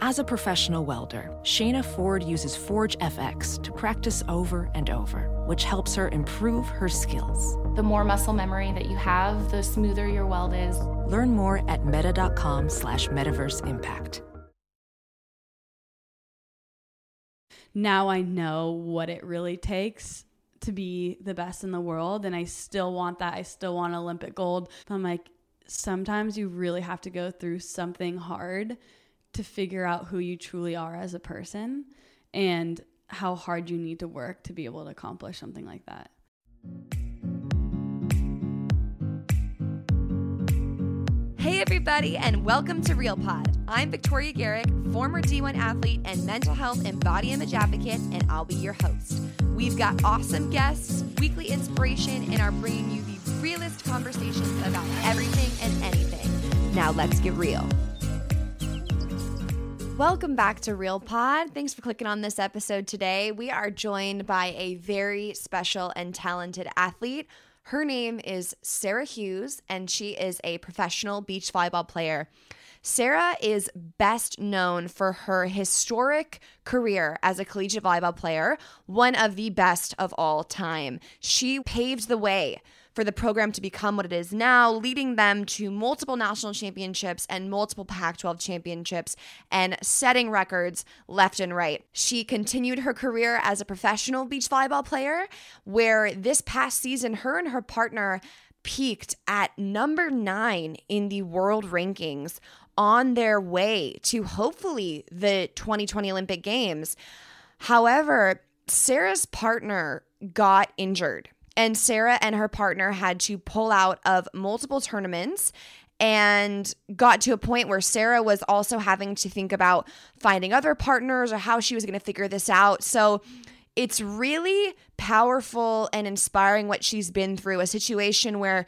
As a professional welder, Shayna Ford uses Forge FX to practice over and over, which helps her improve her skills. The more muscle memory that you have, the smoother your weld is. Learn more at meta.com slash metaverse impact. now I know what it really takes to be the best in the world and I still want that. I still want Olympic gold. But I'm like sometimes you really have to go through something hard to figure out who you truly are as a person and how hard you need to work to be able to accomplish something like that. Hey, everybody, and welcome to Real Pod. I'm Victoria Garrick, former D1 athlete and mental health and body image advocate, and I'll be your host. We've got awesome guests, weekly inspiration, and are bringing you the realest conversations about everything and anything. Now, let's get real. Welcome back to Real Pod. Thanks for clicking on this episode today. We are joined by a very special and talented athlete her name is Sara Hughes, and she is a professional beach volleyball player. Sara is best known for her historic career as a collegiate volleyball player, one of the best of all time. She paved the way for the program to become what it is now, leading them to multiple national championships and multiple Pac 12 championships and setting records left and right. She continued her career as a professional beach volleyball player, where this past season, her and her partner peaked at number nine in the world rankings on their way to hopefully the 2020 Olympic Games. However, Sara's partner got injured and Sara and her partner had to pull out of multiple tournaments and got to a point where Sara was also having to think about finding other partners or how she was going to figure this out. So it's really powerful and inspiring what she's been through a situation where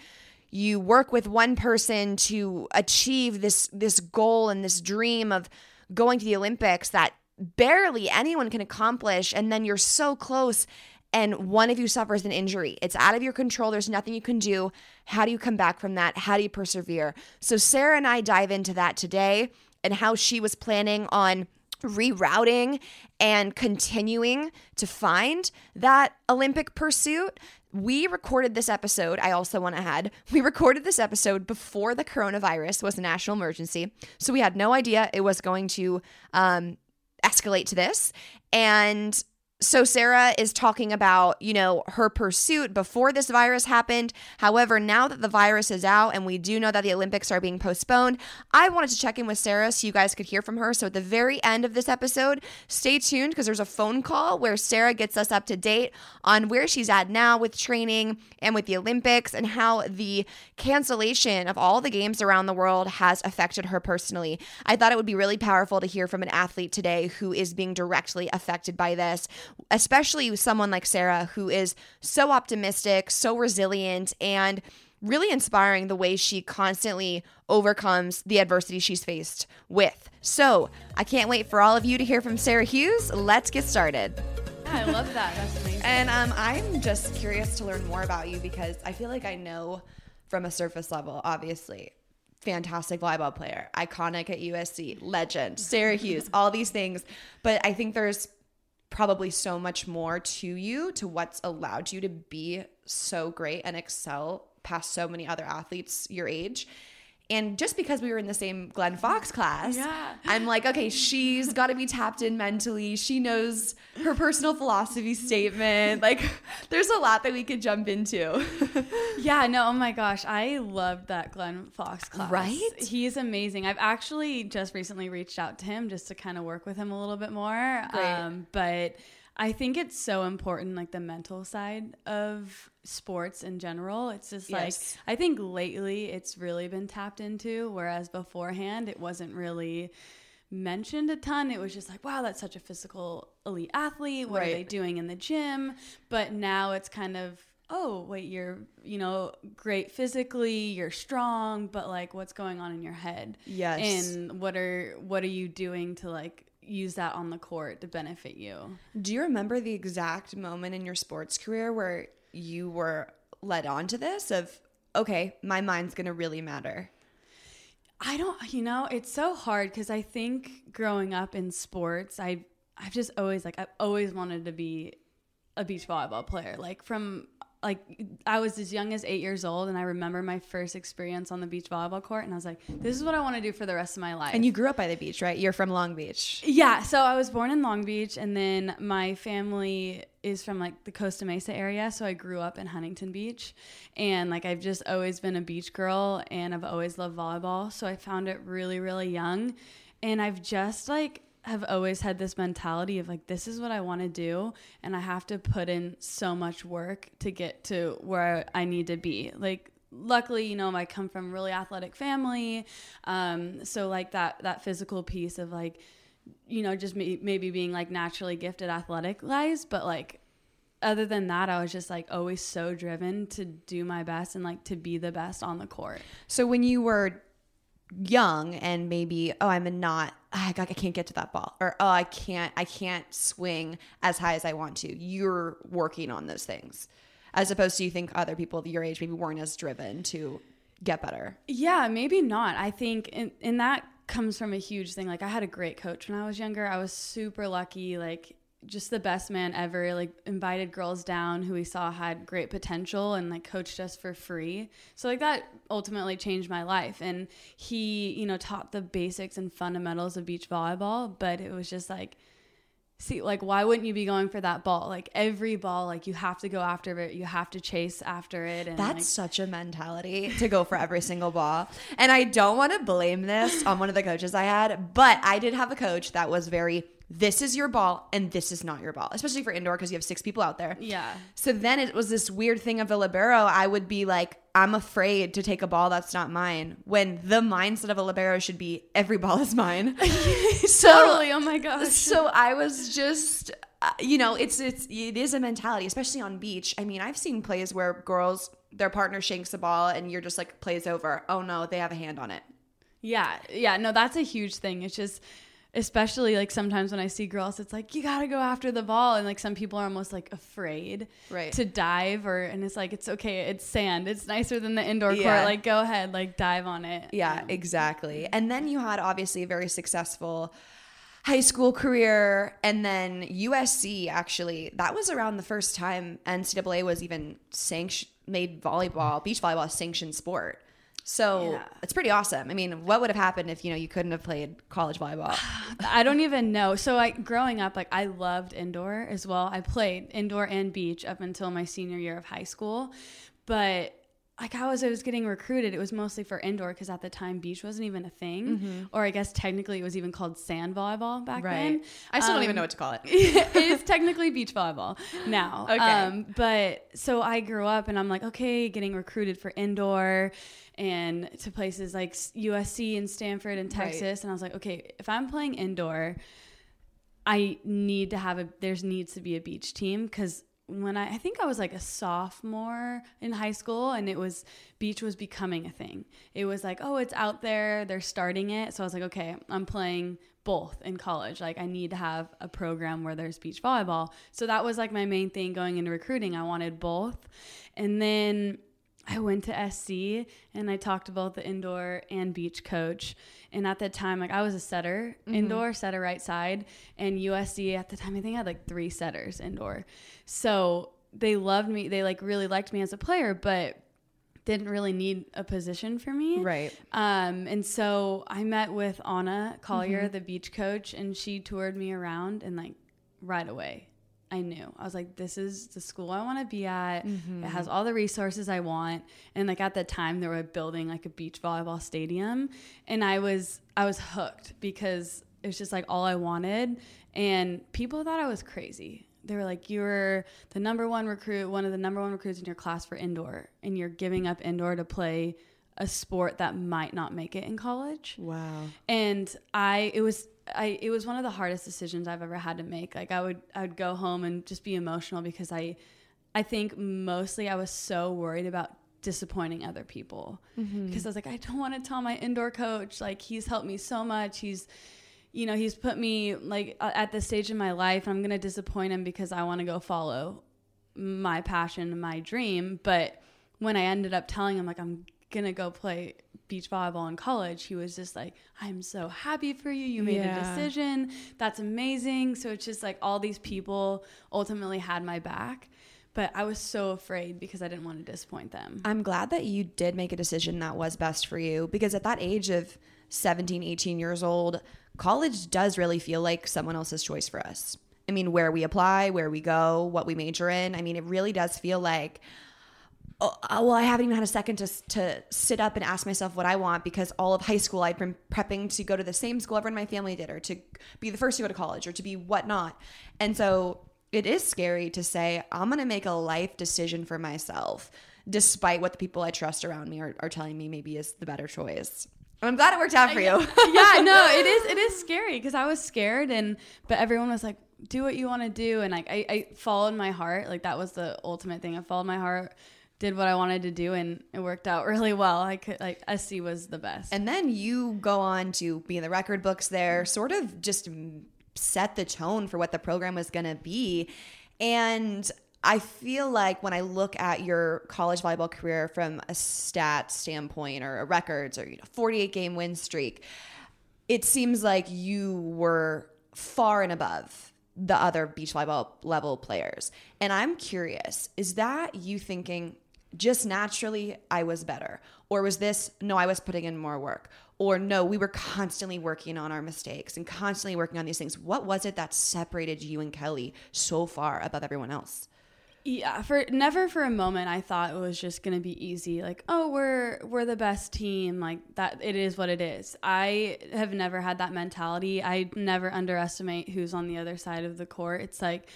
you work with one person to achieve this this goal and this dream of going to the Olympics that barely anyone can accomplish and then you're so close and one of you suffers an injury. It's out of your control. There's nothing you can do. How do you come back from that? How do you persevere? So, Sara and I dive into that today and how she was planning on rerouting and continuing to find that Olympic pursuit. We recorded this episode. I also want to add, we recorded this episode before the coronavirus was a national emergency. So we had no idea it was going to um, escalate to this. And so Sara is talking about, you know, her pursuit before this virus happened. However, now that the virus is out and we do know that the Olympics are being postponed, I wanted to check in with Sara so you guys could hear from her. So at the very end of this episode, stay tuned because there's a phone call where Sara gets us up to date on where she's at now with training and with the Olympics and how the cancellation of all the games around the world has affected her personally. I thought it would be really powerful to hear from an athlete today who is being directly affected by this especially someone like Sara, who is so optimistic, so resilient, and really inspiring the way she constantly overcomes the adversity she's faced with. So I can't wait for all of you to hear from Sara Hughes. Let's get started. Yeah, I love that. That's amazing. And um, I'm just curious to learn more about you because I feel like I know from a surface level, obviously. Fantastic volleyball player, iconic at USC, legend, Sara Hughes, all these things. But I think there's probably so much more to you to what's allowed you to be so great and excel past so many other athletes your age and just because we were in the same Glenn Fox class, yeah. I'm like, okay, she's got to be tapped in mentally. She knows her personal philosophy statement. Like, there's a lot that we could jump into. yeah, no, oh my gosh. I loved that Glenn Fox class. Right? He's amazing. I've actually just recently reached out to him just to kind of work with him a little bit more. Great. Um, but I think it's so important, like the mental side of sports in general. It's just like, Yes. I think lately it's really been tapped into, whereas beforehand it wasn't really mentioned a ton. It was just like, wow, that's such a physical elite athlete. What are they doing in the gym? But now it's kind of, oh, wait, you're, you know, great physically, you're strong, but like what's going on in your head? Yes. And what are what are you doing to like use that on the court to benefit you? Do you remember the exact moment in your sports career where you were led on to this of okay, my mind's going to really matter? I don't, you know, it's so hard because I think growing up in sports, I I've just always like I've always wanted to be a beach volleyball player. Like from like I was as young as eight years old, and I remember my first experience on the beach volleyball court, and I was like, "This is what I want to do for the rest of my life." And you grew up by the beach, right? You're from Long Beach. Yeah, so I was born in Long Beach, and then my family is from like the Costa Mesa area. So I grew up in Huntington Beach, and like I've just always been a beach girl, and I've always loved volleyball. So I found it really, really young, and I've just like have always had this mentality of like this is what I want to do, and I have to put in so much work to get to where I need to be. Like luckily you know i come from really athletic family um, so like that that physical piece of like you know just may- maybe being like naturally gifted athletic wise but like other than that i was just like always so driven to do my best and like to be the best on the court So when you were young and maybe oh I'm a not I, I can't get to that ball or oh I can't I can't swing as high as I want to. You're working on those things. As opposed to you think other people your age maybe weren't as driven to get better. Yeah, maybe not. I think, and, and that comes from a huge thing. Like, I had a great coach when I was younger. I was super lucky. Like, just the best man ever. Like, invited girls down who we saw had great potential and like coached us for free. So, like, that ultimately changed my life. And he, you know, taught the basics and fundamentals of beach volleyball, but it was just like, see like why wouldn't you be going for that ball like every ball like you have to go after it you have to chase after it and That's like, such a mentality to go for every single ball. And I don't want to blame this on one of the coaches I had, but I did have a coach that was very this is your ball and this is not your ball, especially for indoor because you have six people out there. yeah So then it was this weird thing of a libero. I would be like, I'm afraid to take a ball that's not mine. When the mindset of a libero should be every ball is mine. so totally oh my gosh so I was just, uh, you know, it's it's it is a mentality, especially on beach. I mean, I've seen plays where girls their partner shanks the ball and you're just like plays over. Oh no, they have a hand on it. Yeah, yeah, no, that's a huge thing. It's just, especially like sometimes when I see girls, it's like you got to go after the ball, and like some people are almost like afraid Right. to dive, or and it's like it's okay, it's sand, it's nicer than the indoor Yeah. court. Like go ahead, like dive on it. Yeah, exactly. And then you had obviously a very successful high school career and then USC actually that was around the first time NCAA was even sanction made volleyball beach volleyball a sanctioned sport so Yeah. it's pretty awesome I mean what would have happened if you know you couldn't have played college volleyball I don't even know. So I growing up, like I loved indoor as well. I played indoor and beach up until my senior year of high school, but like I was, I was getting recruited. It was mostly for indoor because at the time beach wasn't even a thing, or I guess technically it was even called sand volleyball back then. I still don't even Um, know what to call it it is technically beach volleyball now. Okay. Um, but so I grew up and I'm like, okay, getting recruited for indoor and to places like USC and Stanford and Right. Texas. And I was like, okay, if I'm playing indoor, I need to have a, there's needs to be a beach team because when I, I think I was like a sophomore in high school and it was, beach was becoming a thing. It was like, oh, it's out there, they're starting it. So I was like, okay, I'm playing both in college. Like I need to have a program where there's beach volleyball. So that was like my main thing going into recruiting. I wanted both. And then I went to SC and I talked to both the indoor and beach coach. And at that time, like I was a setter indoor, setter right side, and USC at the time I think I had like three setters indoor. So they loved me. They like really liked me as a player, but didn't really need a position for me. right Um, and so I met with Anna Collier, the beach coach, and she toured me around and like right away. I knew. I was like, this is the school I want to be at. It mm-hmm. has all the resources I want. And like at that time they were building like a beach volleyball stadium. And I was I was hooked because it was just like all I wanted. And people thought I was crazy. they were like, you're the number one recruit, one of the number one recruits in your class for indoor, and you're giving up indoor to play a sport that might not make it in college. Wow. And I, it was, I, it was one of the hardest decisions I've ever had to make. Like I would, I would go home and just be emotional because I, I think mostly I was so worried about disappointing other people mm-hmm. because I was like, I don't want to tell my indoor coach, like he's helped me so much. He's, you know, he's put me like at this stage in my life. I'm going to disappoint him because I want to go follow my passion and my dream. But when I ended up telling him, like, I'm going to go play beach volleyball in college, he was just like, I'm so happy for you. You made Yeah. a decision. That's amazing. So it's just like all these people ultimately had my back. But I was so afraid because I didn't want to disappoint them. I'm glad that you did make a decision that was best for you because at that age of 17, 18 years old, college does really feel like someone else's choice for us. I mean, where we apply, where we go, what we major in. I mean, it really does feel like, oh, well, I haven't even had a second to, to sit up and ask myself what I want because all of high school I'd been prepping to go to the same school everyone in my family did or to be the first to go to college or to be whatnot. And so it is scary to say, I'm going to make a life decision for myself, despite what the people I trust around me are, are telling me maybe is the better choice. I'm glad it worked out for you. yeah, no, it is it is scary because I was scared and but everyone was like, do what you want to do and like I, I followed my heart. Like that was the ultimate thing. I followed my heart, did what I wanted to do and it worked out really well. I could like SC was the best. And then you go on to be in the record books there, sort of just set the tone for what the program was going to be. And I feel like when I look at your college volleyball career from a stat standpoint or a records or you know 48 game win streak, it seems like you were far and above the other beach volleyball level players. And I'm curious, is that you thinking just naturally I was better? Or was this, no, I was putting in more work? Or no, we were constantly working on our mistakes and constantly working on these things. What was it that separated you and Kelly so far above everyone else? Yeah, for never for a moment I thought it was just gonna be easy. Like, oh, we're we're the best team. Like that, it is what it is. I have never had that mentality. I never underestimate who's on the other side of the court. It's like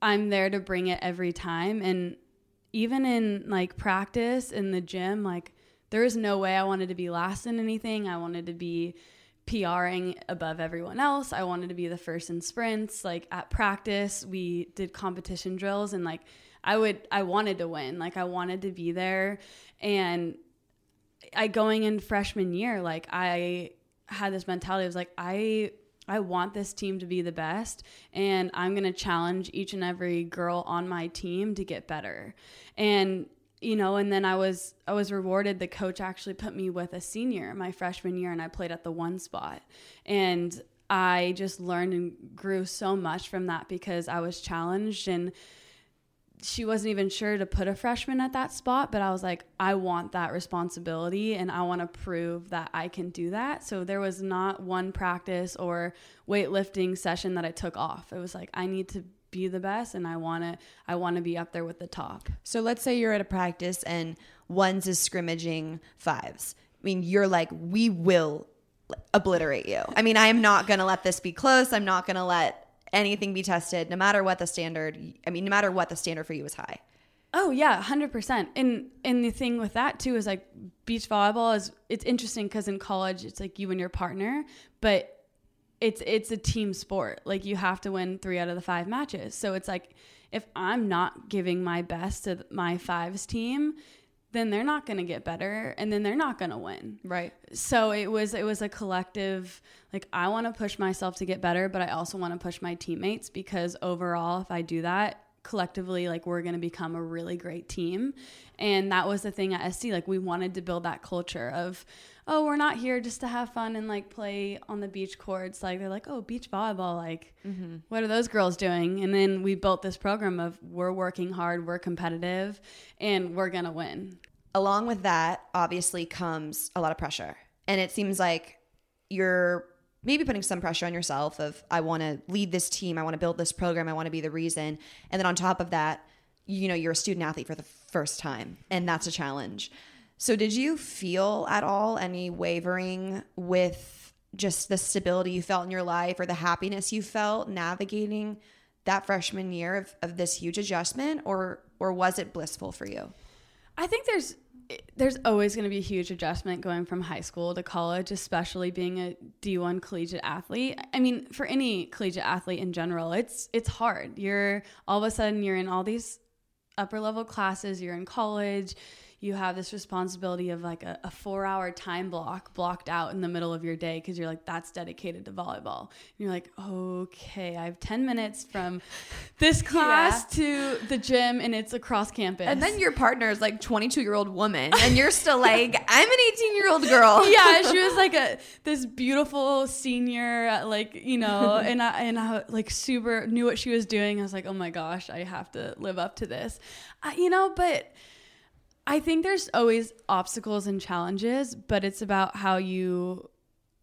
I'm there to bring it every time, and even in like practice in the gym, like there is no way I wanted to be last in anything. I wanted to be PRing above everyone else. I wanted to be the first in sprints. Like at practice, we did competition drills and like I would I wanted to win. Like I wanted to be there and I going in freshman year, like I had this mentality. I was like, I I want this team to be the best, and I'm gonna challenge each and every girl on my team to get better. And you know, and then I was I was rewarded. The coach actually put me with a senior my freshman year, and I played at the one spot, and I just learned and grew so much from that because I was challenged and she wasn't even sure to put a freshman at that spot, but I was like, I want that responsibility and I want to prove that I can do that. So there was not one practice or weightlifting session that I took off. It was like I need to be the best and I want to I want to be up there with the top. So let's say you're at a practice and ones is scrimmaging fives. I mean, you're like, we will obliterate you. I mean, I am not going to let this be close. I'm not going to let anything be tested, no matter what the standard. I mean, no matter what the standard for you is high. Oh yeah, hundred percent. And and the thing with that too is like beach volleyball is it's interesting because in college it's like you and your partner, but it's it's a team sport. Like you have to win three out of the five matches. So it's like if I'm not giving my best to my fives team, then they're not going to get better, and then they're not going to win. Right. So it was it was a collective like I want to push myself to get better, but I also want to push my teammates because overall if I do that, collectively like we're going to become a really great team. And that was the thing at SC like we wanted to build that culture of oh, we're not here just to have fun and like play on the beach courts. Like they're like, "Oh, beach volleyball like mm-hmm. what are those girls doing?" And then we built this program of we're working hard, we're competitive, and we're going to win. Along with that, obviously comes a lot of pressure. And it seems like you're maybe putting some pressure on yourself of I want to lead this team, I want to build this program, I want to be the reason. And then on top of that, you know, you're a student athlete for the first time, and that's a challenge. So did you feel at all any wavering with just the stability you felt in your life or the happiness you felt navigating that freshman year of, of this huge adjustment or or was it blissful for you? I think there's there's always going to be a huge adjustment going from high school to college, especially being a D1 collegiate athlete. I mean, for any collegiate athlete in general, it's it's hard. You're all of a sudden you're in all these upper level classes, you're in college, you have this responsibility of like a, a four hour time block blocked out in the middle of your day because you're like, that's dedicated to volleyball. And you're like, okay, I have 10 minutes from this class yeah. to the gym and it's across campus. And then your partner is like 22 year old woman and you're still like, I'm an 18 year old girl. Yeah, she was like a this beautiful senior, like, you know, and I, and I like super knew what she was doing. I was like, oh my gosh, I have to live up to this. I, you know, but I think there's always obstacles and challenges, but it's about how you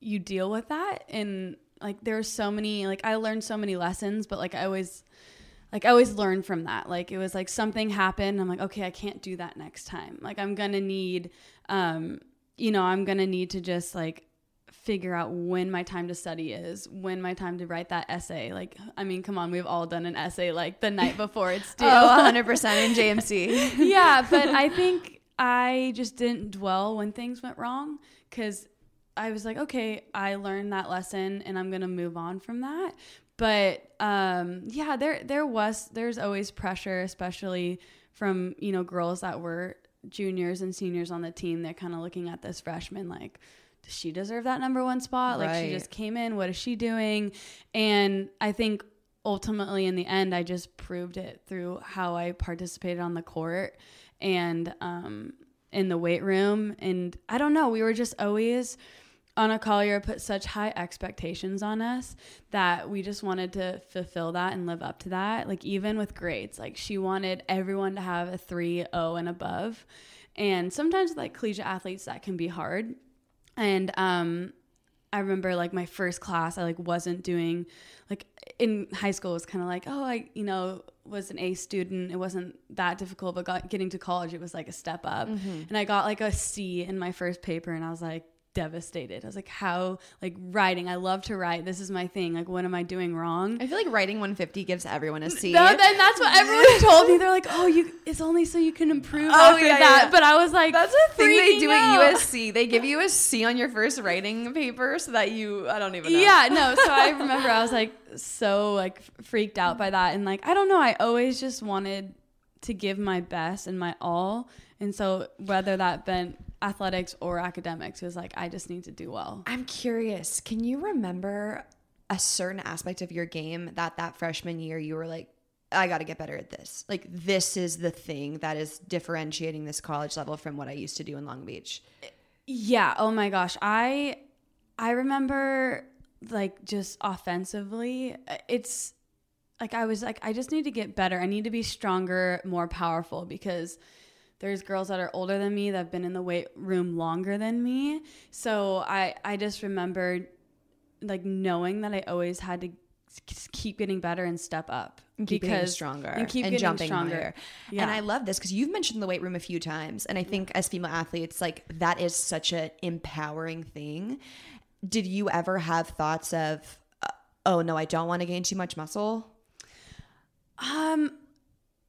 you deal with that and like there's so many like I learned so many lessons, but like I always like I always learn from that. Like it was like something happened, I'm like, okay, I can't do that next time. Like I'm gonna need um, you know, I'm gonna need to just like figure out when my time to study is, when my time to write that essay. Like, I mean, come on, we've all done an essay like the night before it's due. oh, 100% in JMC. yeah, but I think I just didn't dwell when things went wrong because I was like, okay, I learned that lesson and I'm going to move on from that. But um, yeah, there there was there's always pressure, especially from you know girls that were juniors and seniors on the team. They're kind of looking at this freshman like, does she deserve that number one spot? Right. Like she just came in. What is she doing? And I think ultimately in the end, I just proved it through how I participated on the court and um, in the weight room. And I don't know, we were just always. on Anna Collier put such high expectations on us that we just wanted to fulfill that and live up to that. Like even with grades, like she wanted everyone to have a 3 0 and above. And sometimes like collegiate athletes that can be hard and um I remember like my first class I like wasn't doing like in high school was kind of like oh I you know was an A student it wasn't that difficult but got getting to college it was like a step up mm-hmm. and I got like a C in my first paper and I was like devastated. I was like, how, like, writing. I love to write. This is my thing. Like, what am I doing wrong? I feel like writing 150 gives everyone a C. No, and that's what everyone told me. They're like, oh, you, it's only so you can improve oh, after yeah, that. Yeah. But I was like, that's a thing they do out. at USC. They give you a C on your first writing paper so that you, I don't even know. Yeah, no. So I remember I was like, so like freaked out by that. And like, I don't know. I always just wanted to give my best and my all. And so whether that been athletics or academics was like I just need to do well. I'm curious. Can you remember a certain aspect of your game that that freshman year you were like I got to get better at this. Like this is the thing that is differentiating this college level from what I used to do in Long Beach. Yeah, oh my gosh. I I remember like just offensively uh, it's like I was like I just need to get better. I need to be stronger, more powerful because there's girls that are older than me that have been in the weight room longer than me. So I I just remembered like knowing that I always had to keep getting better and step up and keep because, getting stronger and keep and jumping stronger. higher. Yeah. And I love this because you've mentioned the weight room a few times, and I think as female athletes, like that is such an empowering thing. Did you ever have thoughts of, uh, oh no, I don't want to gain too much muscle? Um,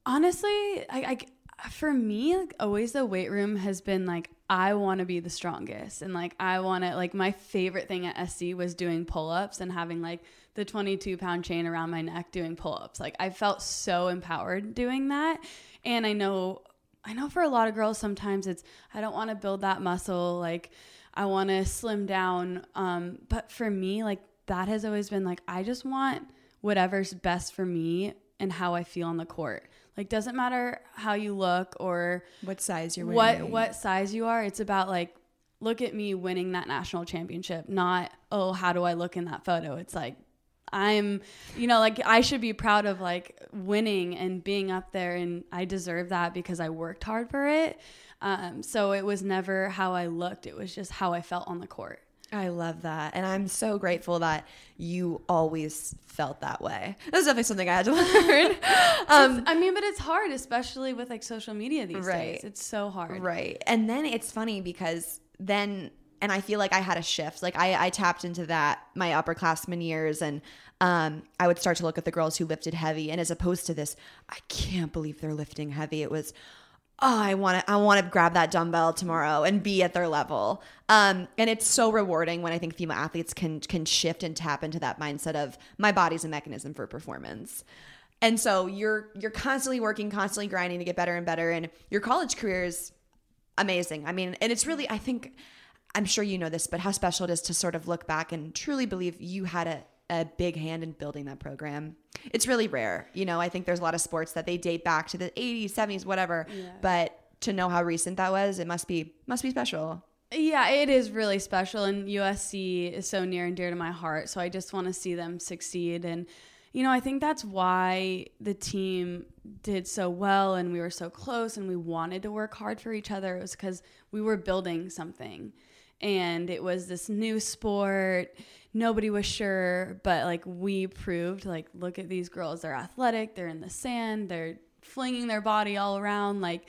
honestly, I, I for me, like always the weight room has been like I want to be the strongest and like I want to like my favorite thing at SC was doing pull-ups and having like the 22 pound chain around my neck doing pull-ups. Like I felt so empowered doing that. And I know I know for a lot of girls sometimes it's I don't want to build that muscle like I want to slim down um but for me like that has always been like I just want whatever's best for me and how I feel on the court. Like doesn't matter how you look or what size you're wearing. What what size you are. It's about like look at me winning that national championship, not oh how do I look in that photo. It's like I'm you know like I should be proud of like winning and being up there and I deserve that because I worked hard for it. Um, so it was never how I looked, it was just how I felt on the court. I love that. And I'm so grateful that you always felt that way. That's definitely something I had to learn. um, I mean, but it's hard, especially with like social media these right. days. It's so hard. Right. And then it's funny because then and I feel like I had a shift. Like I, I tapped into that my upperclassmen years, and um, I would start to look at the girls who lifted heavy, and as opposed to this, I can't believe they're lifting heavy. It was, oh, I want to, I want to grab that dumbbell tomorrow and be at their level. Um, and it's so rewarding when I think female athletes can can shift and tap into that mindset of my body's a mechanism for performance. And so you're you're constantly working, constantly grinding to get better and better. And your college career is amazing. I mean, and it's really, I think, I'm sure you know this, but how special it is to sort of look back and truly believe you had a, a big hand in building that program. It's really rare. You know, I think there's a lot of sports that they date back to the 80s, 70s, whatever. Yeah. But to know how recent that was, it must be must be special. Yeah, it is really special and USC is so near and dear to my heart. So I just want to see them succeed and you know, I think that's why the team did so well and we were so close and we wanted to work hard for each other. It was because we were building something and it was this new sport. Nobody was sure, but like we proved, like, look at these girls. They're athletic, they're in the sand, they're flinging their body all around. Like,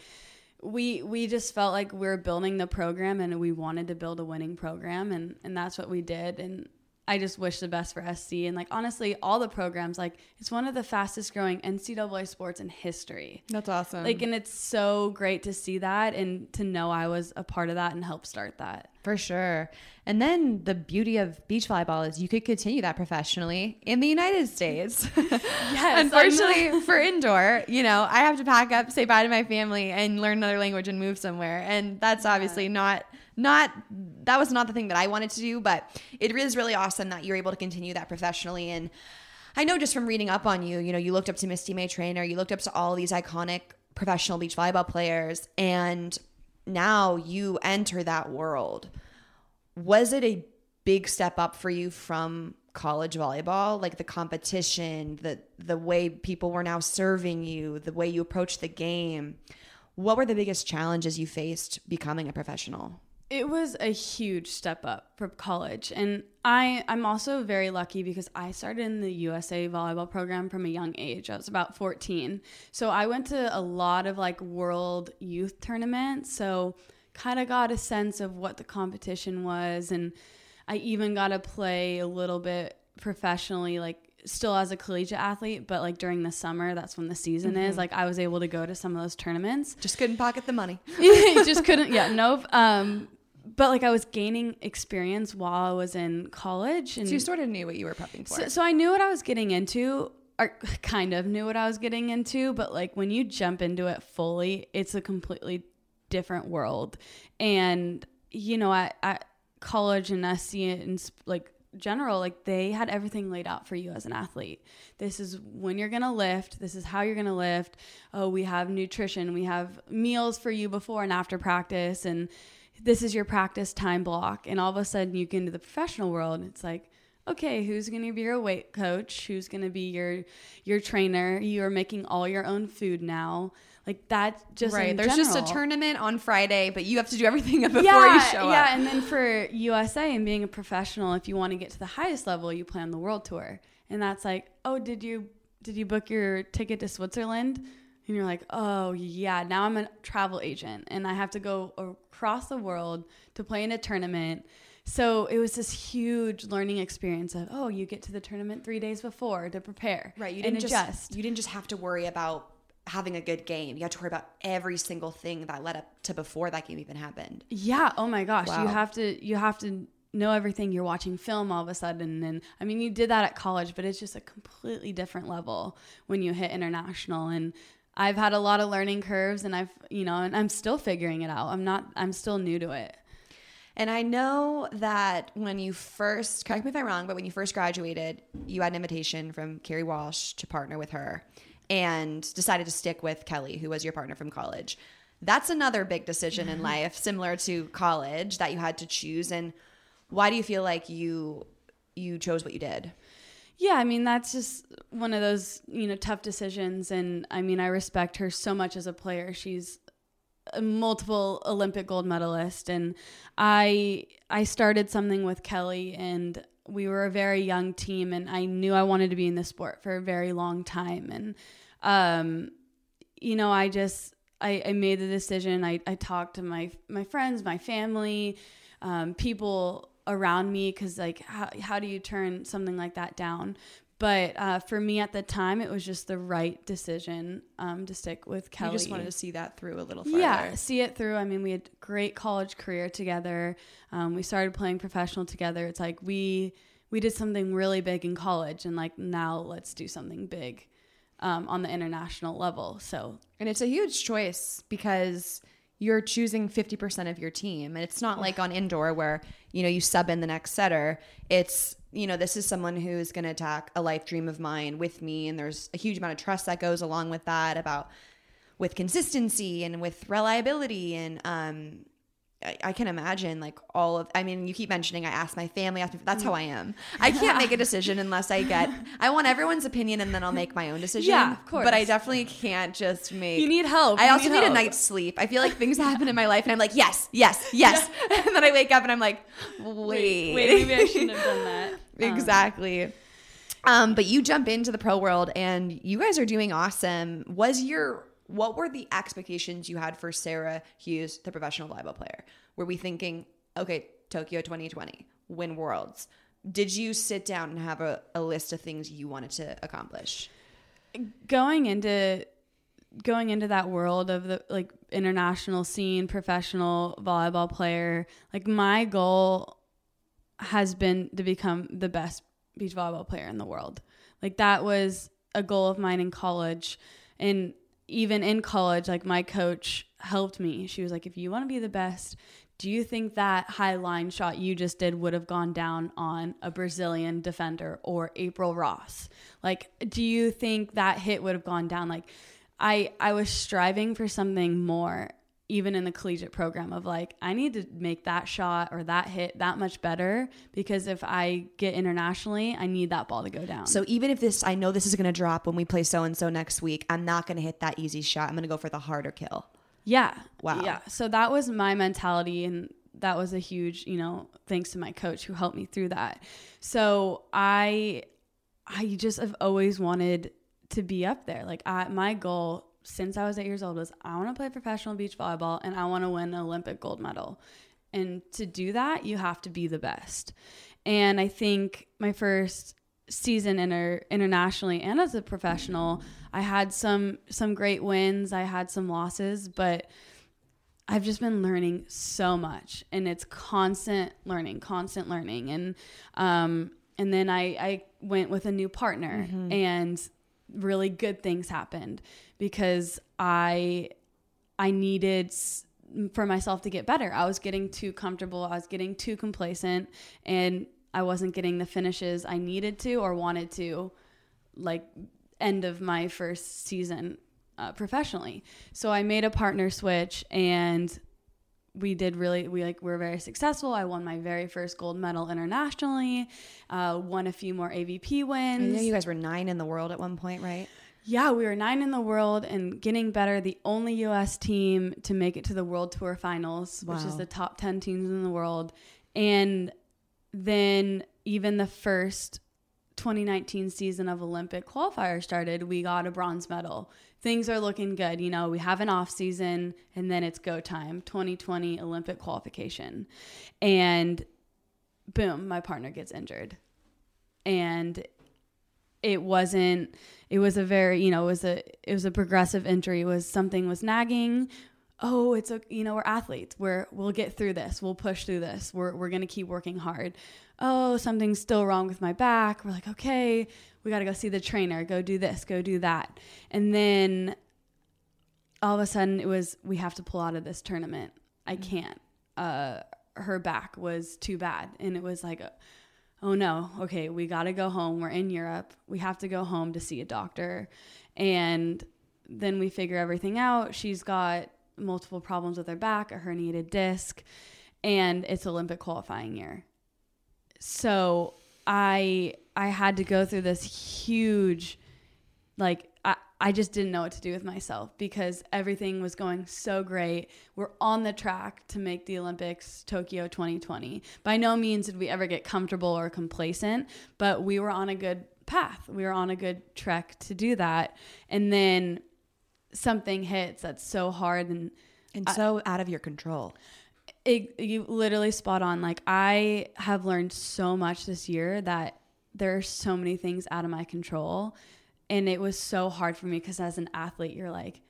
we we just felt like we were building the program and we wanted to build a winning program and and that's what we did and I just wish the best for SC. And like honestly, all the programs, like it's one of the fastest growing NCAA sports in history. That's awesome. Like, and it's so great to see that and to know I was a part of that and help start that. For sure. And then the beauty of beach volleyball is you could continue that professionally in the United States. yes. Unfortunately, for indoor, you know, I have to pack up, say bye to my family, and learn another language and move somewhere. And that's obviously yeah. not not that was not the thing that I wanted to do, but it is really awesome that you're able to continue that professionally. And I know just from reading up on you, you know, you looked up to Misty May-Treanor, you looked up to all these iconic professional beach volleyball players, and now you enter that world. Was it a big step up for you from college volleyball like the competition the the way people were now serving you the way you approached the game what were the biggest challenges you faced becoming a professional it was a huge step up from college. And I, I'm also very lucky because I started in the USA volleyball program from a young age. I was about 14. So I went to a lot of like world youth tournaments. So kind of got a sense of what the competition was. And I even got to play a little bit professionally, like still as a collegiate athlete, but like during the summer, that's when the season mm-hmm. is. Like I was able to go to some of those tournaments. Just couldn't pocket the money. just couldn't. Yeah, nope. Um, but like I was gaining experience while I was in college, and so you sort of knew what you were prepping for. So, so I knew what I was getting into, or kind of knew what I was getting into. But like when you jump into it fully, it's a completely different world. And you know, at, at college and SC and like general, like they had everything laid out for you as an athlete. This is when you're gonna lift. This is how you're gonna lift. Oh, we have nutrition. We have meals for you before and after practice, and this is your practice time block. And all of a sudden you get into the professional world it's like, okay, who's going to be your weight coach? Who's going to be your your trainer? You are making all your own food now. Like that just right. There's general. just a tournament on Friday, but you have to do everything before yeah, you show yeah. up. Yeah, and then for USA and being a professional, if you want to get to the highest level, you plan the world tour, and that's like, oh, did you did you book your ticket to Switzerland? And you're like, oh, yeah, now I'm a travel agent and I have to go across the world to play in a tournament. So it was this huge learning experience of, oh, you get to the tournament three days before to prepare. Right. You didn't just adjust. you didn't just have to worry about having a good game. You had to worry about every single thing that led up to before that game even happened. Yeah. Oh my gosh. Wow. You have to you have to know everything. You're watching film all of a sudden. And I mean you did that at college, but it's just a completely different level when you hit international. And I've had a lot of learning curves and I've, you know, and I'm still figuring it out. I'm not, I'm still new to it. And I know that when you first, correct me if I'm wrong, but when you first graduated, you had an invitation from Kerri Walsh to partner with her and decided to stick with Kelly, who was your partner from college. That's another big decision in mm-hmm. life, similar to college, that you had to choose. And why do you feel like you you chose what you did? Yeah, I mean that's just one of those you know tough decisions, and I mean I respect her so much as a player. She's a multiple Olympic gold medalist, and I I started something with Kelly, and we were a very young team, and I knew I wanted to be in the sport for a very long time, and um, you know I just I, I made the decision. I, I talked to my my friends, my family um, people around me because like how, how do you turn something like that down? But uh, for me at the time it was just the right decision um, to stick with kelly You just wanted to see that through a little further. yeah see it through. I mean we had great college career together. Um, we started playing professional together. It's like we we did something really big in college and like now let's do something big um, on the international level. So And it's a huge choice because you're choosing 50% of your team. And it's not like on indoor where, you know, you sub in the next setter. It's, you know, this is someone who's going to attack a life dream of mine with me. And there's a huge amount of trust that goes along with that about with consistency and with reliability. And, um, I, I can imagine like all of I mean you keep mentioning I ask my family ask, that's how I am I can't make a decision unless I get I want everyone's opinion and then I'll make my own decision Yeah, of course. but I definitely can't just make You need help. I You also need need, a night's sleep. I feel like things happen in my life and I'm like, yes, yes, yes. and then I wake up and I'm like, wait. wait maybe i shouldn't have done that Um, exactly. Um, but you jump into the pro world and you guys are doing awesome. Was your what were the expectations you had for Sara Hughes, the professional volleyball player? Were we thinking, okay, Tokyo 2020, win worlds? Did you sit down and have a, a list of things you wanted to accomplish? going into going into that world of the like international scene professional volleyball player like my goal has been to become the best beach volleyball player in the world like that was a goal of mine in college and even in college like my coach helped me she was like if you want to be the best do you think that high line shot you just did would have gone down on a Brazilian defender or April Ross? Like, do you think that hit would have gone down? Like, I I was striving for something more, even in the collegiate program of like, I need to make that shot or that hit that much better because if I get internationally, I need that ball to go down. So even if this, I know this is going to drop when we play so and so next week, I'm not going to hit that easy shot. I'm going to go for the harder kill. Yeah. Wow. Yeah. So that was my mentality and that was a huge, you know, thanks to my coach who helped me through that. So I I just have always wanted to be up there. Like I my goal since I was 8 years old was I want to play professional beach volleyball and I want to win an Olympic gold medal. And to do that, you have to be the best. And I think my first season inter- internationally and as a professional, I had some some great wins, I had some losses, but I've just been learning so much and it's constant learning, constant learning. And um and then I I went with a new partner and really good things happened because I I needed for myself to get better. I was getting too comfortable, I was getting too complacent and I wasn't getting the finishes I needed to or wanted to like end of my first season uh, professionally. So I made a partner switch and we did really we like were very successful. I won my very first gold medal internationally. Uh, won a few more AVP wins I know you guys were nine in the world at one point, right? Yeah, we were nine in the world and getting better. The only U.S. team to make it to the World Tour Finals, which is the top 10 teams in the world. And then even the first 2019 season of Olympic qualifier started, we got a bronze medal. Things are looking good. You know, we have an off season and then it's go time 2020 Olympic qualification. And boom, my partner gets injured. And it wasn't it was a very you know it was a it was a progressive injury it was something was nagging oh it's a you know we're athletes we're we'll get through this we'll push through this we're, we're gonna keep working hard oh something's still wrong with my back we're like okay we gotta go see the trainer go do this go do that and then all of a sudden it was we have to pull out of this tournament i can't uh her back was too bad and it was like oh no, okay, we got to go home. We're in Europe. We have to go home to see a doctor. And then we figure everything out. She's got multiple problems with her back, a herniated disc, and it's Olympic qualifying year. So I I had to go through this huge like I, I just didn't know what to do with myself because everything was going so great. We're on the track to make the Olympics Tokyo 2020. By no means did we ever get comfortable or complacent, but we were on a good path. We were on a good trek to do that. And then something hits that's so hard and And so out of your control. It, you literally spot on. Like I have learned so much this year that there are so many things out of my control, and it was so hard for me because as an athlete, you're like,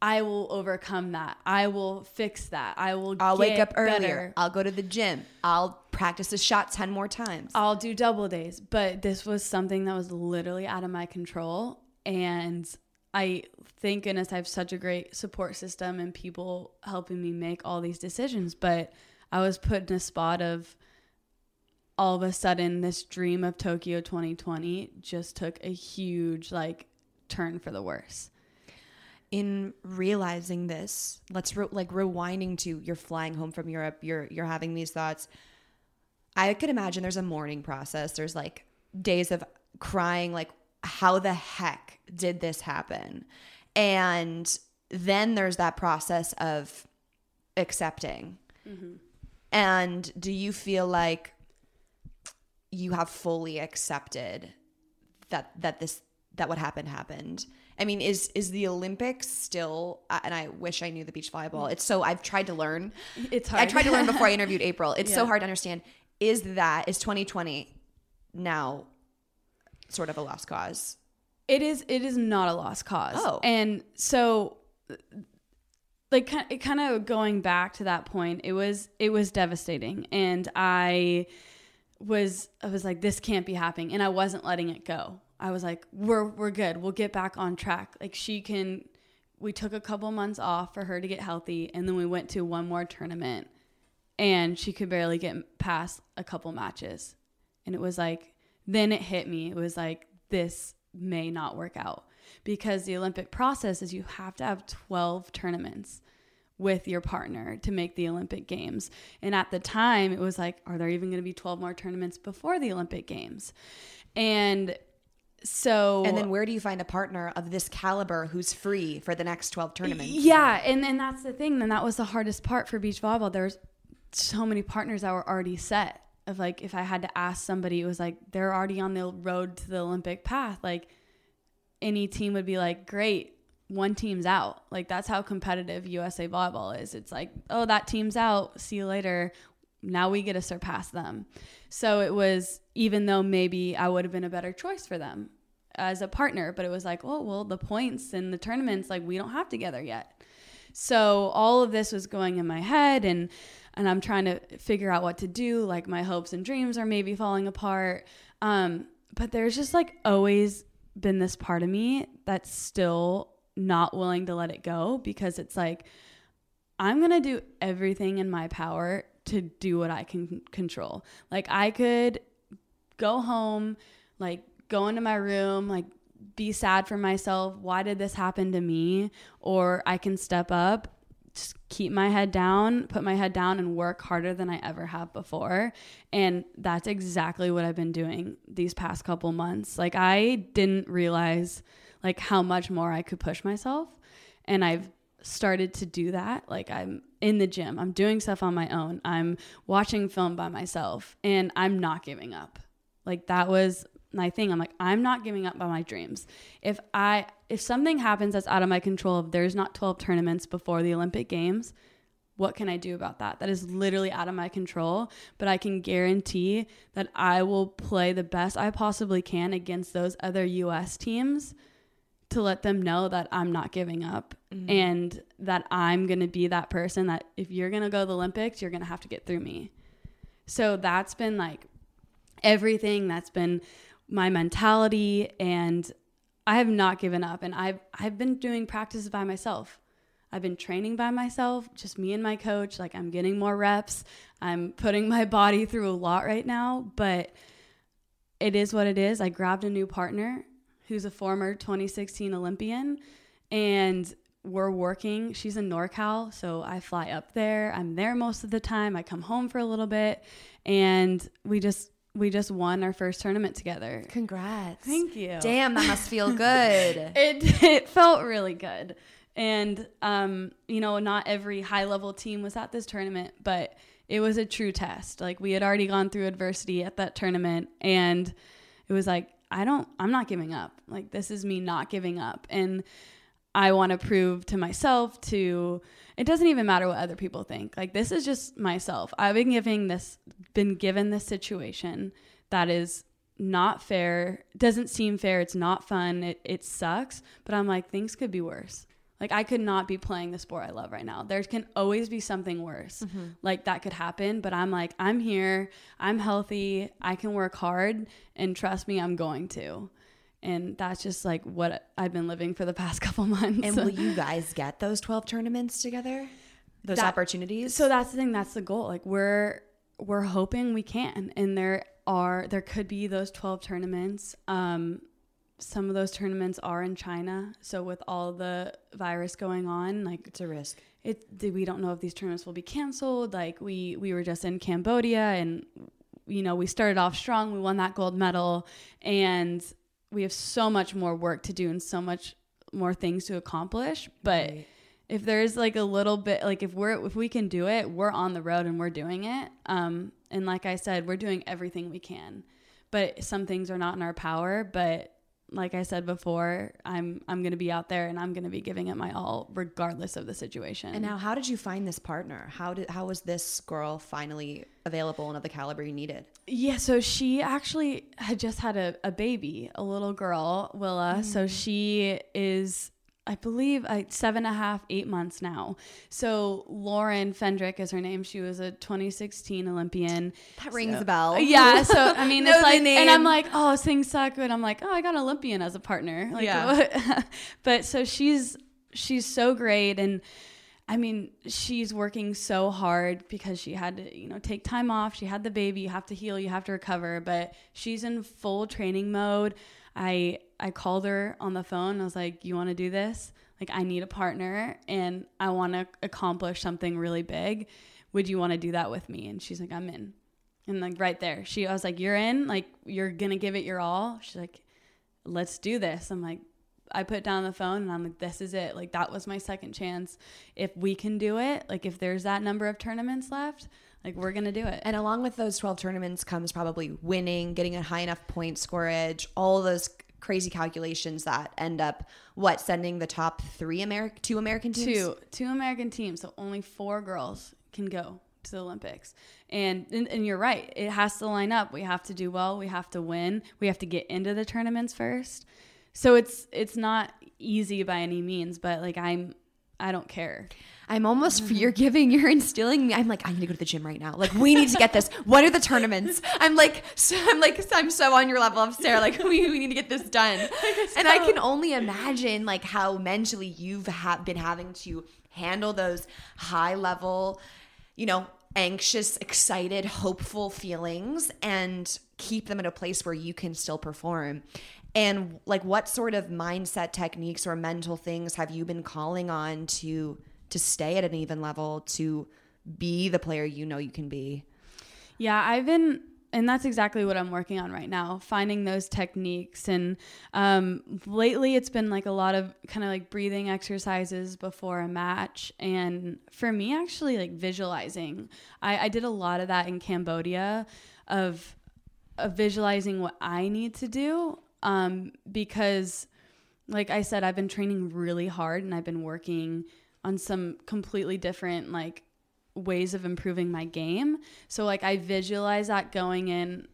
I will overcome that. I will fix that. I will. I'll wake up earlier. better. I'll go to the gym. I'll practice a shot 10 more times. I'll do double days. But this was something that was literally out of my control. And I thank goodness I have such a great support system and people helping me make all these decisions. But I was put in a spot of all of a sudden this dream of Tokyo 2020 just took a huge like turn for the worse. in realizing this let's re- like rewinding to you're flying home from europe you're you're having these thoughts i could imagine there's a mourning process there's like days of crying like how the heck did this happen? And then there's that process of accepting. And do you feel like you have fully accepted that that this that what happened happened? I mean is is the olympics still uh, and i wish i knew the beach volleyball. It's so i've tried to learn. It's hard. i tried to learn before i interviewed april. It's so hard to understand. Is that is 2020 now sort of a lost cause It is. It is not a lost cause. Oh. and so, like, it kind of going back to that point, it was it was devastating, and I was I was like, this can't be happening, and I wasn't letting it go. I was like, we're we're good. We'll get back on track. Like she can. We took a couple months off for her to get healthy, and then we went to one more tournament, and she could barely get past a couple matches, and it was like then it hit me. It was like this may not work out because the Olympic process is you have to have 12 tournaments with your partner to make the Olympic Games. And at the time, it was like, are there even going to be 12 more tournaments before the Olympic Games? And so and then where do you find a partner of this caliber who's free for the next 12 tournaments yeah, and then that's the thing. Then that was the hardest part for beach volleyball. There's so many partners that were already set. Of like, if I had to ask somebody, it was like they're already on the road to the Olympic path. Like, any team would be like, great, one team's out. Like that's how competitive USA volleyball is. It's like, oh, that team's out. See you later. Now we get to surpass them. So it was even though maybe I would have been a better choice for them as a partner, but it was like, oh, well, the points and the tournaments like we don't have together yet. So all of this was going in my head and and I'm trying to figure out what to do. Like my hopes and dreams are maybe falling apart. Um, but there's just like always been this part of me that's still not willing to let it go because it's like I'm going to do everything in my power to do what I can control. Like I could go home, like go into my room, like be sad for myself. Why did this happen to me? Or I can step up, just keep my head down, put my head down and work harder than I ever have before. And that's exactly what I've been doing these past couple months. Like I didn't realize like how much more I could push myself. And I've started to do that. Like I'm in the gym, I'm doing stuff on my own, I'm watching film by myself, and I'm not giving up. Like that was my thing. I'm like, I'm not giving up on my dreams. If I if something happens that's out of my control, if there's not 12 tournaments before the Olympic Games, what can I do about that? That is literally out of my control, but I can guarantee that I will play the best I possibly can against those other US teams to let them know that I'm not giving up mm-hmm. and that I'm going to be that person that if you're going to go to the Olympics, you're going to have to get through me. So that's been like everything that's been my mentality and I have not given up and I've I've been doing practices by myself. I've been training by myself, just me and my coach. Like I'm getting more reps. I'm putting my body through a lot right now, but it is what it is. I grabbed a new partner who's a former 2016 Olympian and we're working. She's in NorCal, so I fly up there. I'm there most of the time. I come home for a little bit and we just we just won our first tournament together. Congrats. Thank you. Damn, that must feel good. It it felt really good. And um, you know, not every high level team was at this tournament, but it was a true test. Like we had already gone through adversity at that tournament and it was like I don't I'm not giving up. Like this is me not giving up. And I want to prove to myself to it doesn't even matter what other people think. Like this is just myself. I've been giving this been given this situation that is not fair, doesn't seem fair, it's not fun, it it sucks, but I'm like things could be worse. Like I could not be playing the sport I love right now. There can always be something worse. Mm-hmm. Like that could happen, but I'm like I'm here, I'm healthy, I can work hard and trust me I'm going to and that's just like what I've been living for the past couple months. And will you guys get those 12 tournaments together? Those that, opportunities? So that's the thing, that's the goal. Like we're we're hoping we can and there are there could be those 12 tournaments. Um some of those tournaments are in China, so with all the virus going on, like it's a risk. It we don't know if these tournaments will be canceled. Like we we were just in Cambodia and you know, we started off strong. We won that gold medal and we have so much more work to do and so much more things to accomplish but right. if there's like a little bit like if we're if we can do it we're on the road and we're doing it um and like i said we're doing everything we can but some things are not in our power but like I said before, I'm I'm going to be out there and I'm going to be giving it my all regardless of the situation. And now how did you find this partner? How did how was this girl finally available and of the caliber you needed? Yeah, so she actually had just had a, a baby, a little girl, Willa. Mm. So she is I believe like seven and a half, eight months now. So Lauren Fendrick is her name. She was a 2016 Olympian. That rings so, a bell. Uh, yeah. So I mean, it's like, and I'm like, oh, things suck, and I'm like, oh, I got an Olympian as a partner. Like, yeah. but so she's she's so great and. I mean, she's working so hard because she had to, you know, take time off. She had the baby. You have to heal. You have to recover. But she's in full training mode. I I called her on the phone. I was like, "You want to do this? Like, I need a partner, and I want to accomplish something really big. Would you want to do that with me?" And she's like, "I'm in." And like right there, she I was like, "You're in. Like, you're gonna give it your all." She's like, "Let's do this." I'm like, I put down the phone and I'm like, this is it. Like, that was my second chance. If we can do it, like, if there's that number of tournaments left, like, we're going to do it. And along with those 12 tournaments comes probably winning, getting a high enough point scoreage, all those crazy calculations that end up what sending the top three American two American teams? Two two American teams so only four girls can go to the Olympics. And, and and you're right it has to line up. We have to do well we have to win we have to get into the tournaments first. So it's it's not easy by any means but like I'm I don't care I'm almost you're giving you're instilling me. I'm like I need to go to the gym right now. Like we need to get this. What are the tournaments? I'm like so, I'm like I'm so on your level of Sara. Like we, we need to get this done. And I can only imagine like how mentally you've ha- been having to handle those high level, you know, anxious, excited, hopeful feelings and keep them in a place where you can still perform. And like what sort of mindset techniques or mental things have you been calling on to to stay at an even level, to be the player you know you can be. Yeah, I've been and that's exactly what I'm working on right now, finding those techniques. And um, lately, it's been like a lot of kind of like breathing exercises before a match. And for me, actually, like visualizing, I, I did a lot of that in Cambodia of, of visualizing what I need to do um, because, like I said, I've been training really hard and I've been working on some completely different like ways of improving my game. So like I visualize that going in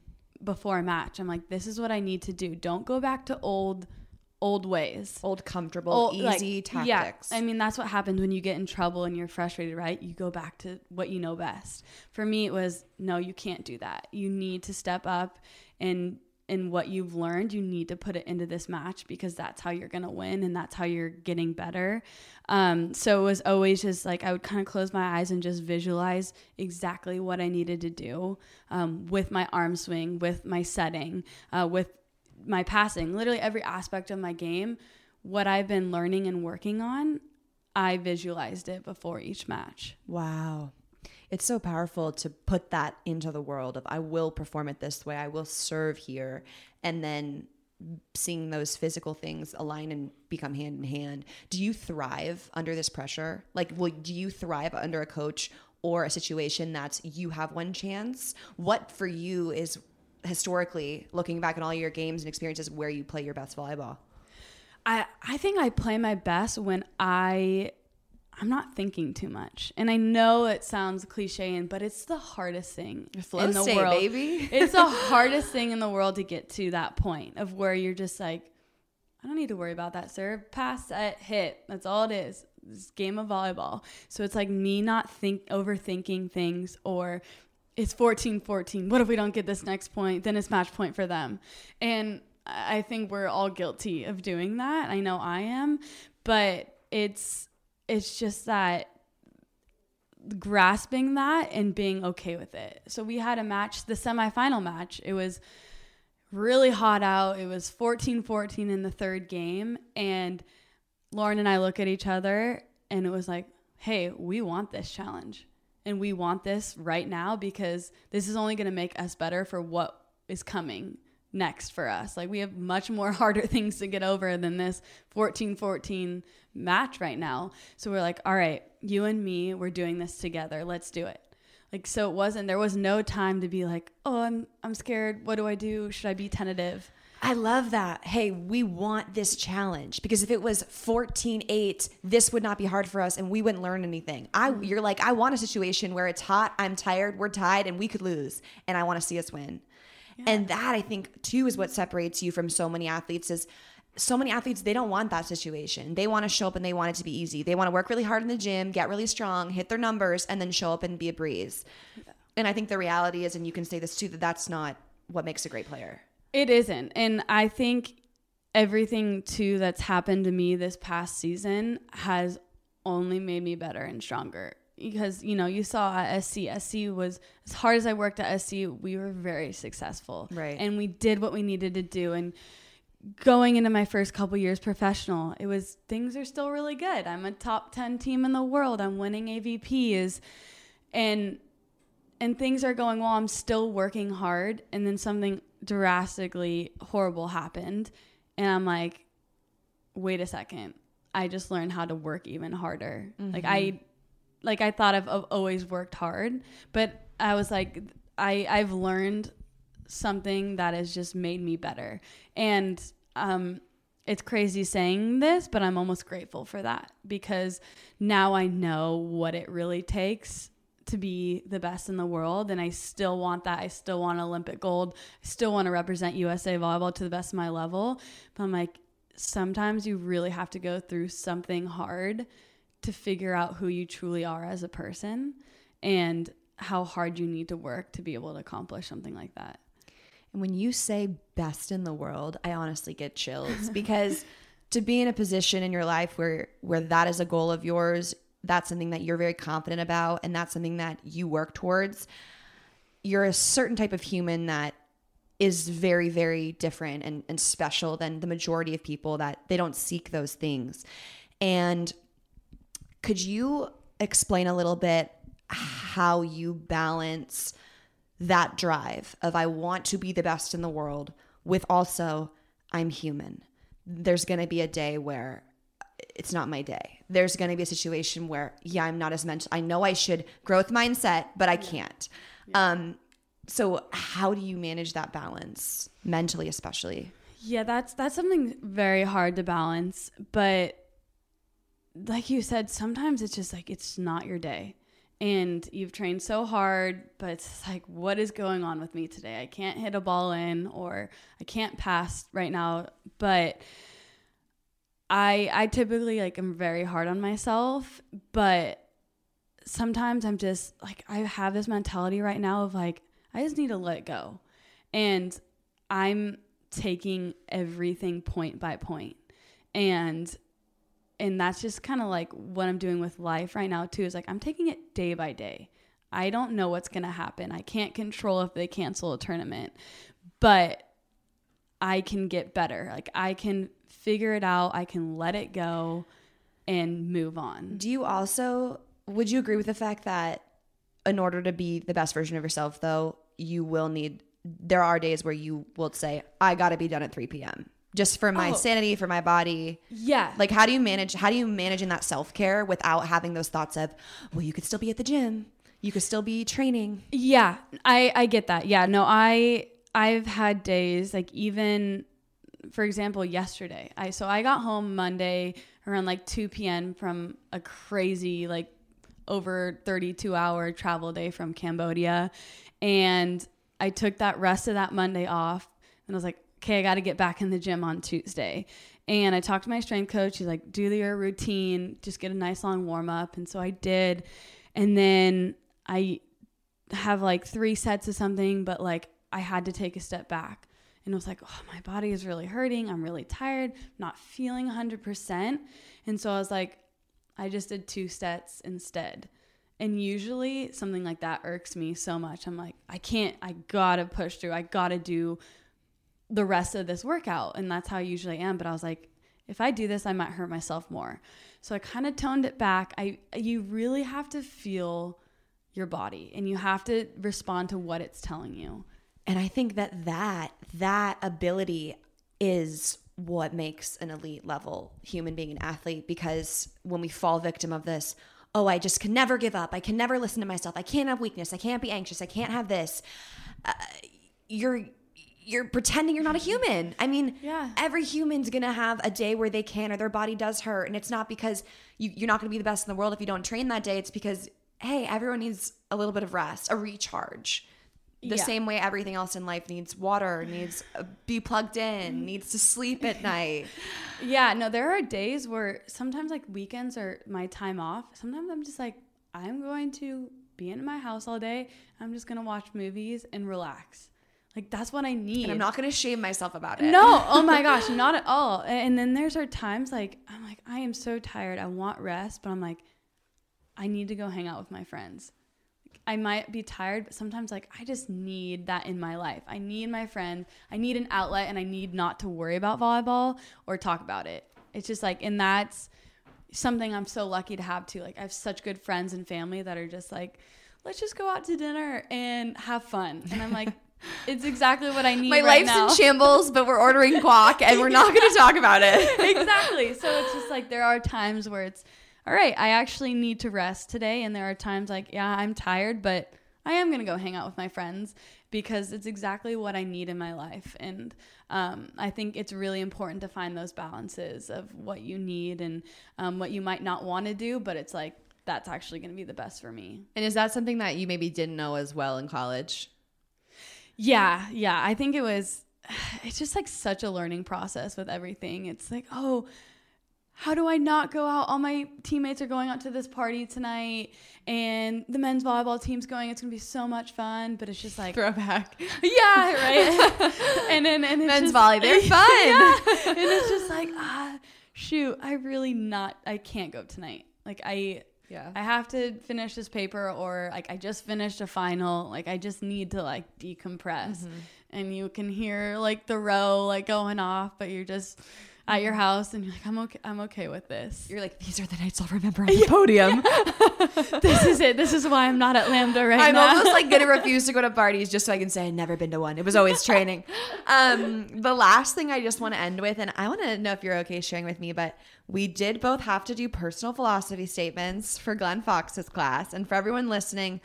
before a match. I'm like, this is what I need to do. Don't go back to old old ways. Old comfortable, old, easy like, tactics. Yeah. I mean, that's what happens when you get in trouble and you're frustrated, right? You go back to what you know best. For me, it was no, you can't do that. You need to step up and in what you've learned, you need to put it into this match because that's how you're going to win and that's how you're getting better. Um, so it was always just like I would kind of close my eyes and just visualize exactly what I needed to do um, with my arm swing, with my setting, uh, with my passing, literally every aspect of my game. What I've been learning and working on, I visualized it before each match. Wow it's so powerful to put that into the world of I will perform it this way, I will serve here, and then seeing those physical things align and become hand in hand. Do you thrive under this pressure? Like, will do you thrive under a coach or a situation that's you have one chance? What for you is historically looking back on all your games and experiences where you play your best volleyball? I I think I play my best when I I'm not thinking too much. And I know it sounds cliche, and but it's the hardest thing Flow in the state, world. baby. it's the hardest thing in the world to get to that point of where you're just like, I don't need to worry about that serve, pass, set, hit. That's all it is. This game of volleyball. So it's like me not think overthinking things or it's 14-14. What if we don't get this next point? Then it's match point for them. And I think we're all guilty of doing that. I know I am, but it's it's just that grasping that and being okay with it. So we had a match, the semifinal match. It was really hot out. It was 14-14 in the third game and Lauren and I look at each other and it was like, "Hey, we want this challenge." And we want this right now because this is only going to make us better for what is coming next for us. Like we have much more harder things to get over than this 14-14 match right now. So we're like, "All right, you and me, we're doing this together. Let's do it." Like so it wasn't there was no time to be like, "Oh, I'm I'm scared. What do I do? Should I be tentative?" I love that. Hey, we want this challenge because if it was 14-8, this would not be hard for us and we wouldn't learn anything. I mm-hmm. you're like, I want a situation where it's hot, I'm tired, we're tied and we could lose and I want to see us win. And that I think too is what separates you from so many athletes is so many athletes they don't want that situation. They want to show up and they want it to be easy. They want to work really hard in the gym, get really strong, hit their numbers and then show up and be a breeze. And I think the reality is and you can say this too that that's not what makes a great player. It isn't. And I think everything too that's happened to me this past season has only made me better and stronger. Because, you know, you saw at SC, SC was as hard as I worked at SC, we were very successful. Right. And we did what we needed to do. And going into my first couple years professional, it was things are still really good. I'm a top 10 team in the world. I'm winning AVPs and and things are going well. I'm still working hard and then something drastically horrible happened and I'm like wait a second. I just learned how to work even harder. Like I mm-hmm. like I thought I've, I've always worked hard, but I was like I I've learned something that has just made me better. And um it's crazy saying this, but I'm almost grateful for that because now I know what it really takes to be the best in the world and I still want that. I still want Olympic gold. I still want to represent USA volleyball to the best of my level. But I'm like sometimes you really have to go through something hard to figure out who you truly are as a person and how hard you need to work to be able to accomplish something like that. And when you say best in the world, I honestly get chills because to be in a position in your life where where that is a goal of yours, that's something that you're very confident about and that's something that you work towards. You're a certain type of human that is very very different and, and special than the majority of people that they don't seek those things. And could you explain a little bit how you balance that drive of I want to be the best in the world with also I'm human. There's going to be a day where it's not my day. There's going to be a situation where yeah, I'm not as mental. I know I should growth mindset, but I can't. Um so how do you manage that balance mentally especially? Yeah, that's that's something very hard to balance, but like you said, sometimes it's just like it's not your day. And you've trained so hard, but it's like what is going on with me today? I can't hit a ball in or I can't pass right now, but I I typically like am very hard on myself, but sometimes I'm just like I have this mentality right now of like I just need to let go. And I'm taking everything point by point. And and that's just kind of like what I'm doing with life right now too is like I'm taking it day by day. I don't know what's going to happen. I can't control if they cancel a tournament, but I can get better. Like I can figure it out. I can let it go and move on. Do you also would you agree with the fact that in order to be the best version of yourself though, you will need there are days where you will say, I gotta be done at 3 p.m. Just for my Oh. sanity, for my body. Yeah. Like how do you manage how do you manage in that self-care without having those thoughts of, well, you could still be at the gym. You could still be training. Yeah, I I get that. Yeah, no, I I've had days like even for example, yesterday, I so I got home Monday around like 2 p.m. from a crazy like over 32 hour travel day from Cambodia, and I took that rest of that Monday off, and I was like, okay, I got to get back in the gym on Tuesday. And I talked to my strength coach. He's like, do your routine, just get a nice long warm up. And so I did. And then I have like three sets of something, but like I had to take a step back and I was like, oh, my body is really hurting. I'm really tired, not feeling 100%. And so I was like, I just did two sets instead. And usually something like that irks me so much. I'm like, I can't, I gotta push through. I gotta do the rest of this workout. And that's how I usually am. But I was like, if I do this, I might hurt myself more. So I kind of toned it back. I you really have to feel your body and you have to respond to what it's telling you. And I think that that that ability is what makes an elite level human being an athlete because when we fall victim of this, oh, I just can never give up. I can never listen to myself. I can't have weakness. I can't be anxious. I can't have this. Uh, you're you're pretending you're not a human. I mean, Yeah. every human's gonna have a day where they can or their body does hurt, and it's not because you, you're not gonna be the best in the world if you don't train that day. It's because hey, everyone needs a little bit of rest, a recharge. The Yeah. same way everything else in life needs water, needs uh, be plugged in, needs to sleep at night. Yeah, no, there are days where sometimes like weekends are my time off. Sometimes I'm just like, I'm going to be in my house all day. I'm just gonna watch movies and relax. Like that's what I need. And I'm not gonna shame myself about it. No, oh my gosh, not at all. And then there's our times like I'm like I am so tired. I want rest, but I'm like I need to go hang out with my friends. I might be tired, but sometimes like I just need that in my life. I need my friends. I need an outlet and I need not to worry about volleyball or talk about it. It's just like and that's something I'm so lucky to have too. Like I have such good friends and family that are just like let's just go out to dinner and have fun. And I'm like it's exactly what I need My right life's now. in shambles, but we're ordering guac and we're not gonna talk about it. exactly. So it's just like there are times where it's all right, I actually need to rest today. And there are times like, yeah, I'm tired, but I am going to go hang out with my friends because it's exactly what I need in my life. And um, I think it's really important to find those balances of what you need and um, what you might not want to do, but it's like, that's actually going to be the best for me. And is that something that you maybe didn't know as well in college? Yeah, yeah. I think it was it's just like such a learning process with everything. It's like, oh, how do I not go out? All my teammates are going out to this party tonight and the men's volleyball team's going. It's going to be so much fun, but it's just like Throwback. yeah, right. and then and it's Men's just, volley, they're fun. yeah. And it's just like, ah, shoot, I really not I can't go tonight. Like I Yeah. I have to finish this paper or like I just finished a final. Like I just need to like decompress. Mm-hmm. And you can hear like the row like going off, but you're just at your house and you're like, I'm okay I'm okay with this. You're like, these are the nights I'll remember on the podium. this is it. This is why I'm not at Lambda right now. I'm almost like gonna refuse to go to parties just so I can say I've never been to one. It was always training. Um, the last thing I just want to end with, and I want to know if you're okay sharing with me, but we did both have to do personal philosophy statements for Glenn Fox's class, and for everyone listening,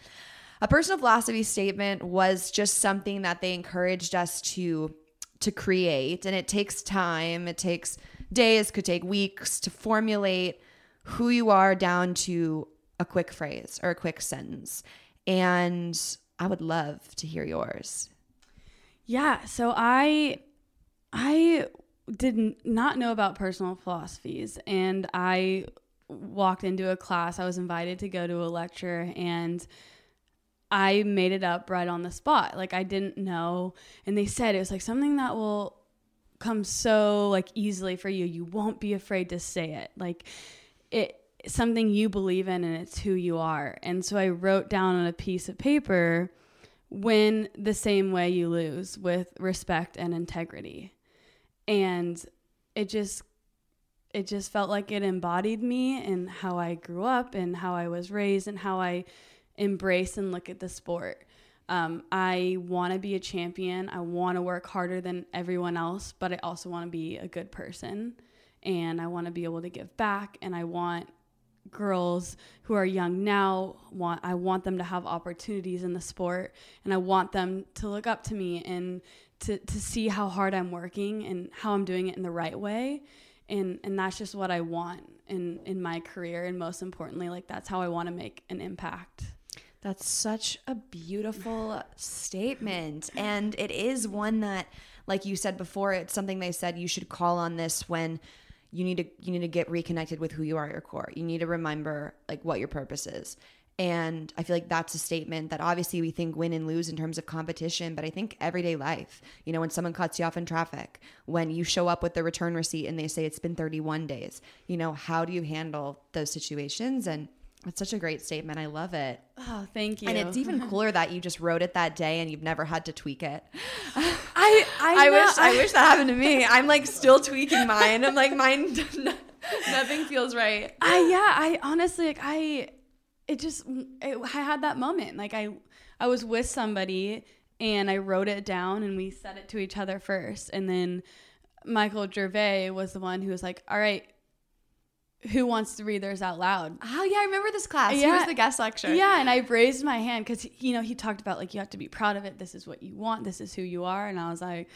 a personal philosophy statement was just something that they encouraged us to to create, and it takes time. It takes days, could take weeks to formulate who you are down to a quick phrase or a quick sentence. And I would love to hear yours. Yeah, so I I did not know about personal philosophies and I walked into a class. I was invited to go to a lecture and I made it up right on the spot. Like I didn't know and they said it was like something that will come so like easily for you. You won't be afraid to say it. Like it something you believe in and it's who you are. And so I wrote down on a piece of paper win the same way you lose with respect and integrity. And it just it just felt like it embodied me and how I grew up and how I was raised and how I embrace and look at the sport. Um, I want to be a champion. I want to work harder than everyone else, but I also want to be a good person and I want to be able to give back and I want girls who are young now want I want them to have opportunities in the sport and I want them to look up to me and to to see how hard I'm working and how I'm doing it in the right way. And and that's just what I want in in my career and most importantly like that's how I want to make an impact. That's such a beautiful statement. And it is one that, like you said before, it's something they said you should call on this when you need to you need to get reconnected with who you are at your core. You need to remember like what your purpose is. And I feel like that's a statement that obviously we think win and lose in terms of competition, but I think everyday life, you know, when someone cuts you off in traffic, when you show up with the return receipt and they say it's been 31 days, you know, how do you handle those situations? And it's such a great statement. I love it. Oh, thank you. And it's even cooler that you just wrote it that day and you've never had to tweak it. I I, I wish I wish that happened to me. I'm like still tweaking mine. I'm like mine nothing feels right. I yeah, I honestly like I it just it, I had that moment. Like I I was with somebody and I wrote it down and we said it to each other first and then Michael Gervais was the one who was like, "All right, who wants to read theirs out loud?" Oh yeah, I remember this class. He Yeah. was the guest lecturer. Yeah, and I raised my hand because you know he talked about like you have to be proud of it. This is what you want. This is who you are. And I was like,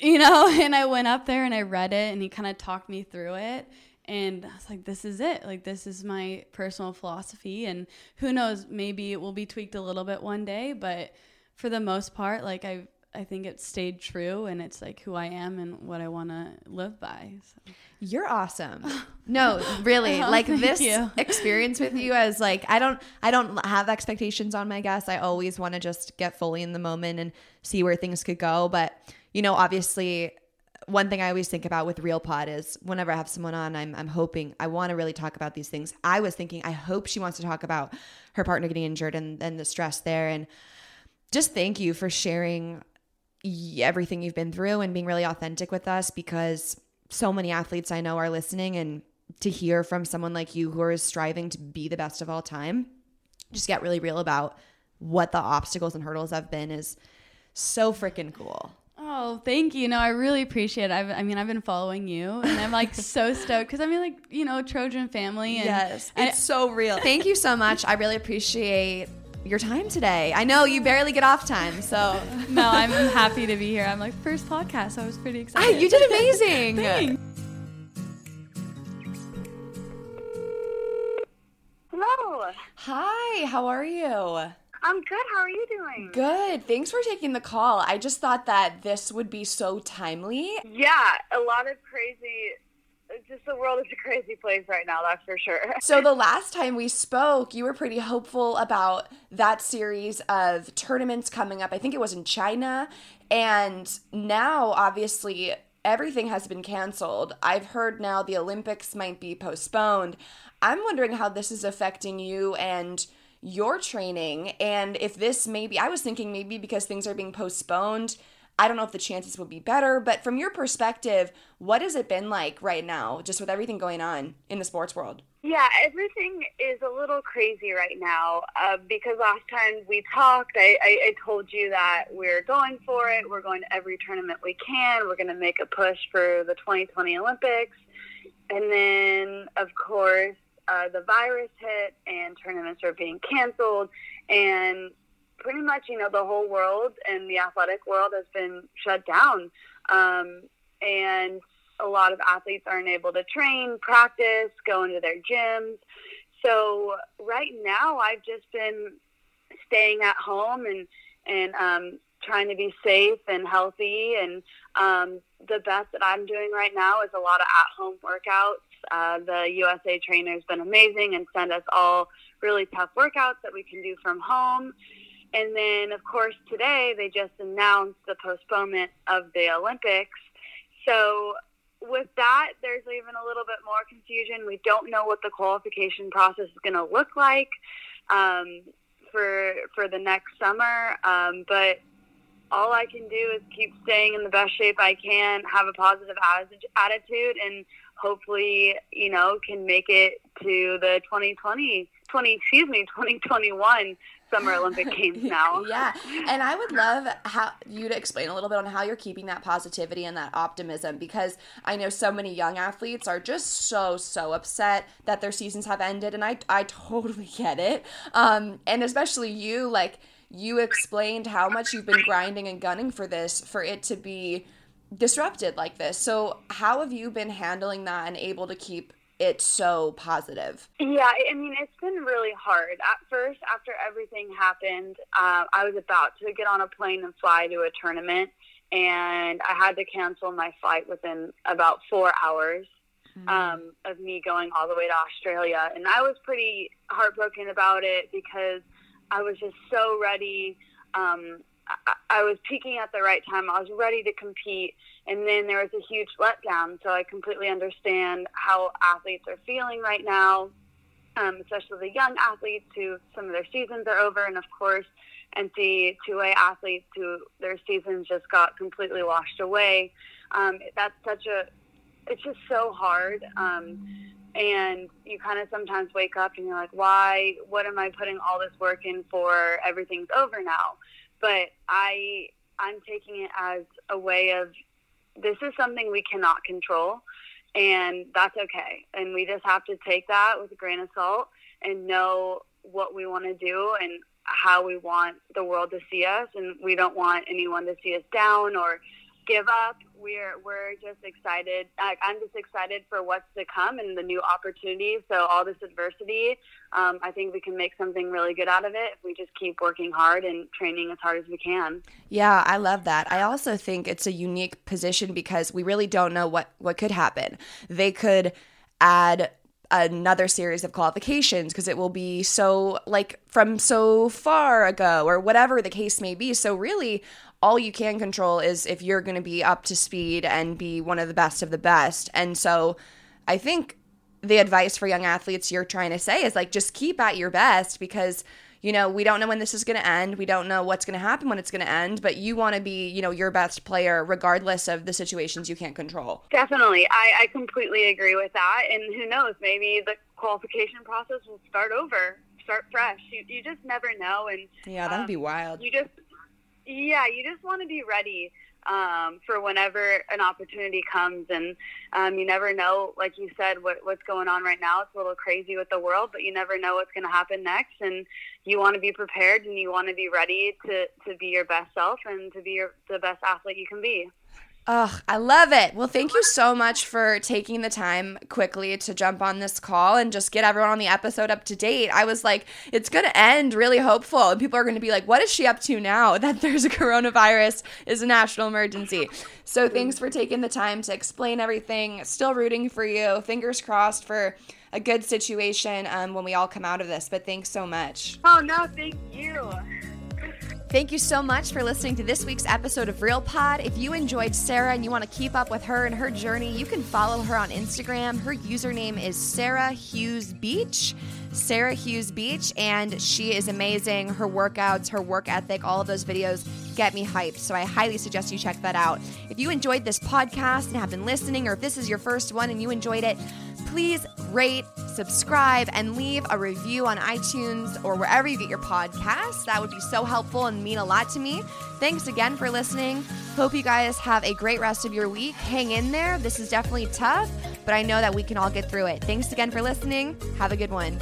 you know, and I went up there and I read it, and he kind of talked me through it. And I was like, this is it. Like, this is my personal philosophy. And who knows, maybe it will be tweaked a little bit one day. But for the most part, like, I, I think it stayed true and it's like who I am and what I want to live by. So. You're awesome. No, really. Oh, like this you. experience with you as like I don't I don't have expectations on my guests. I always want to just get fully in the moment and see where things could go, but you know, obviously one thing I always think about with Real Pod is whenever I have someone on, I'm I'm hoping I want to really talk about these things. I was thinking I hope she wants to talk about her partner getting injured and and the stress there and just thank you for sharing everything you've been through and being really authentic with us because so many athletes I know are listening and to hear from someone like you who is striving to be the best of all time, just get really real about what the obstacles and hurdles have been is so freaking cool. Oh, thank you. No, I really appreciate it. I've, I mean, I've been following you, and I'm like so stoked because I mean, like you know, Trojan family. And I- it's so real. Thank you so much. I really appreciate your time today. I know you barely get off time, so no, I'm happy to be here. I'm like first podcast, so I was pretty Ah, excited. you did amazing. Thanks. Hello. Hi, how are you? I'm good. How are you doing? Good. Thanks for taking the call. I just thought that this would be so timely. Yeah, a lot of crazy. Just the world is a crazy place right now. That's for sure. So the last time we spoke, you were pretty hopeful about that series of tournaments coming up. I think it was in China. And now obviously everything has been canceled. I've heard now the Olympics might be postponed. I'm wondering how this is affecting you and your training and if this maybe I was thinking maybe because things are being postponed, I don't know if the chances would be better, but from your perspective, what has it been like right now just with everything going on in the sports world? Yeah, everything is a little crazy right now uh, because last time we talked, I, I, I told you that we're going for it. We're going to every tournament we can. We're going to make a push for the 2020 Olympics. And then, of course, uh, the virus hit and tournaments are being canceled. And pretty much, you know, the whole world and the athletic world has been shut down. Um, and a lot of athletes aren't able to train, practice, go into their gyms. So right now, I've just been staying at home and and um, trying to be safe and healthy. And um, the best that I'm doing right now is a lot of at-home workouts. Uh, the USA trainer has been amazing and sent us all really tough workouts that we can do from home. And then, of course, today they just announced the postponement of the Olympics. So with that, there's even a little bit more confusion. We don't know what the qualification process is going to look like um, for for the next summer. Um, but all I can do is keep staying in the best shape I can, have a positive attitude, and hopefully, you know, can make it to the 2020, 20, excuse me, 2021 Summer Olympic Games now. yeah. And I would love how you to explain a little bit on how you're keeping that positivity and that optimism because I know so many young athletes are just so so upset that their seasons have ended and I I totally get it. Um and especially you like you explained how much you've been grinding and gunning for this for it to be disrupted like this. So, how have you been handling that and able to keep it so positive? Yeah, I mean, it's been really hard. At first, after everything happened, uh, I was about to get on a plane and fly to a tournament, and I had to cancel my flight within about four hours mm-hmm. um, of me going all the way to Australia. And I was pretty heartbroken about it because I was just so ready. Um, I, was peaking at the right time. I was ready to compete. And then there was a huge letdown. So I completely understand how athletes are feeling right now, um, especially the young athletes who some of their seasons are over. And of course, NCAA athletes who their seasons just got completely washed away. Um, that's such a, it's just so hard. Um, and you kind of sometimes wake up and you're like, why, what am I putting all this work in for? Everything's over now. But I, I'm taking it as a way of this is something we cannot control, and that's okay. And we just have to take that with a grain of salt and know what we want to do and how we want the world to see us. And we don't want anyone to see us down or give up. We're we're just excited. I'm just excited for what's to come and the new opportunities. So all this adversity, um, I think we can make something really good out of it if we just keep working hard and training as hard as we can. Yeah, I love that. I also think it's a unique position because we really don't know what what could happen. They could add another series of qualifications because it will be so like from so far ago or whatever the case may be. So really all you can control is if you're going to be up to speed and be one of the best of the best. And so I think the advice for young athletes you're trying to say is like just keep at your best because you know we don't know when this is going to end. We don't know what's going to happen when it's going to end but you want to be you know your best player regardless of the situations you can't control. Definitely. I, I completely agree with that. And who knows maybe the qualification process will start over start fresh. You, you just never know. And yeah that would um, be wild. you just yeah, you just want to be ready um, for whenever an opportunity comes. And um, you never know, like you said, what, what's going on right now. It's a little crazy with the world, but you never know what's going to happen next. And you want to be prepared and you want to be ready to, to be your best self and to be your, the best athlete you can be. Oh, I love it. Well, thank you so much for taking the time quickly to jump on this call and just get everyone on the episode up to date. I was like, it's going to end really hopeful. And people are going to be like, what is she up to now that there's a coronavirus is a national emergency? So thanks for taking the time to explain everything. Still rooting for you. Fingers crossed for a good situation um, when we all come out of this. But thanks so much. Oh, no, thank you. Thank you so much for listening to this week's episode of Real Pod. If you enjoyed Sara and you want to keep up with her and her journey, you can follow her on Instagram. Her username is Sara Hughes Beach. Sara Hughes Beach, and she is amazing. Her workouts, her work ethic, all of those videos get me hyped. So I highly suggest you check that out. If you enjoyed this podcast and have been listening, or if this is your first one and you enjoyed it, please rate, subscribe, and leave a review on iTunes or wherever you get your podcasts. That would be so helpful and mean a lot to me. Thanks again for listening. Hope you guys have a great rest of your week. Hang in there. This is definitely tough, but I know that we can all get through it. Thanks again for listening. Have a good one.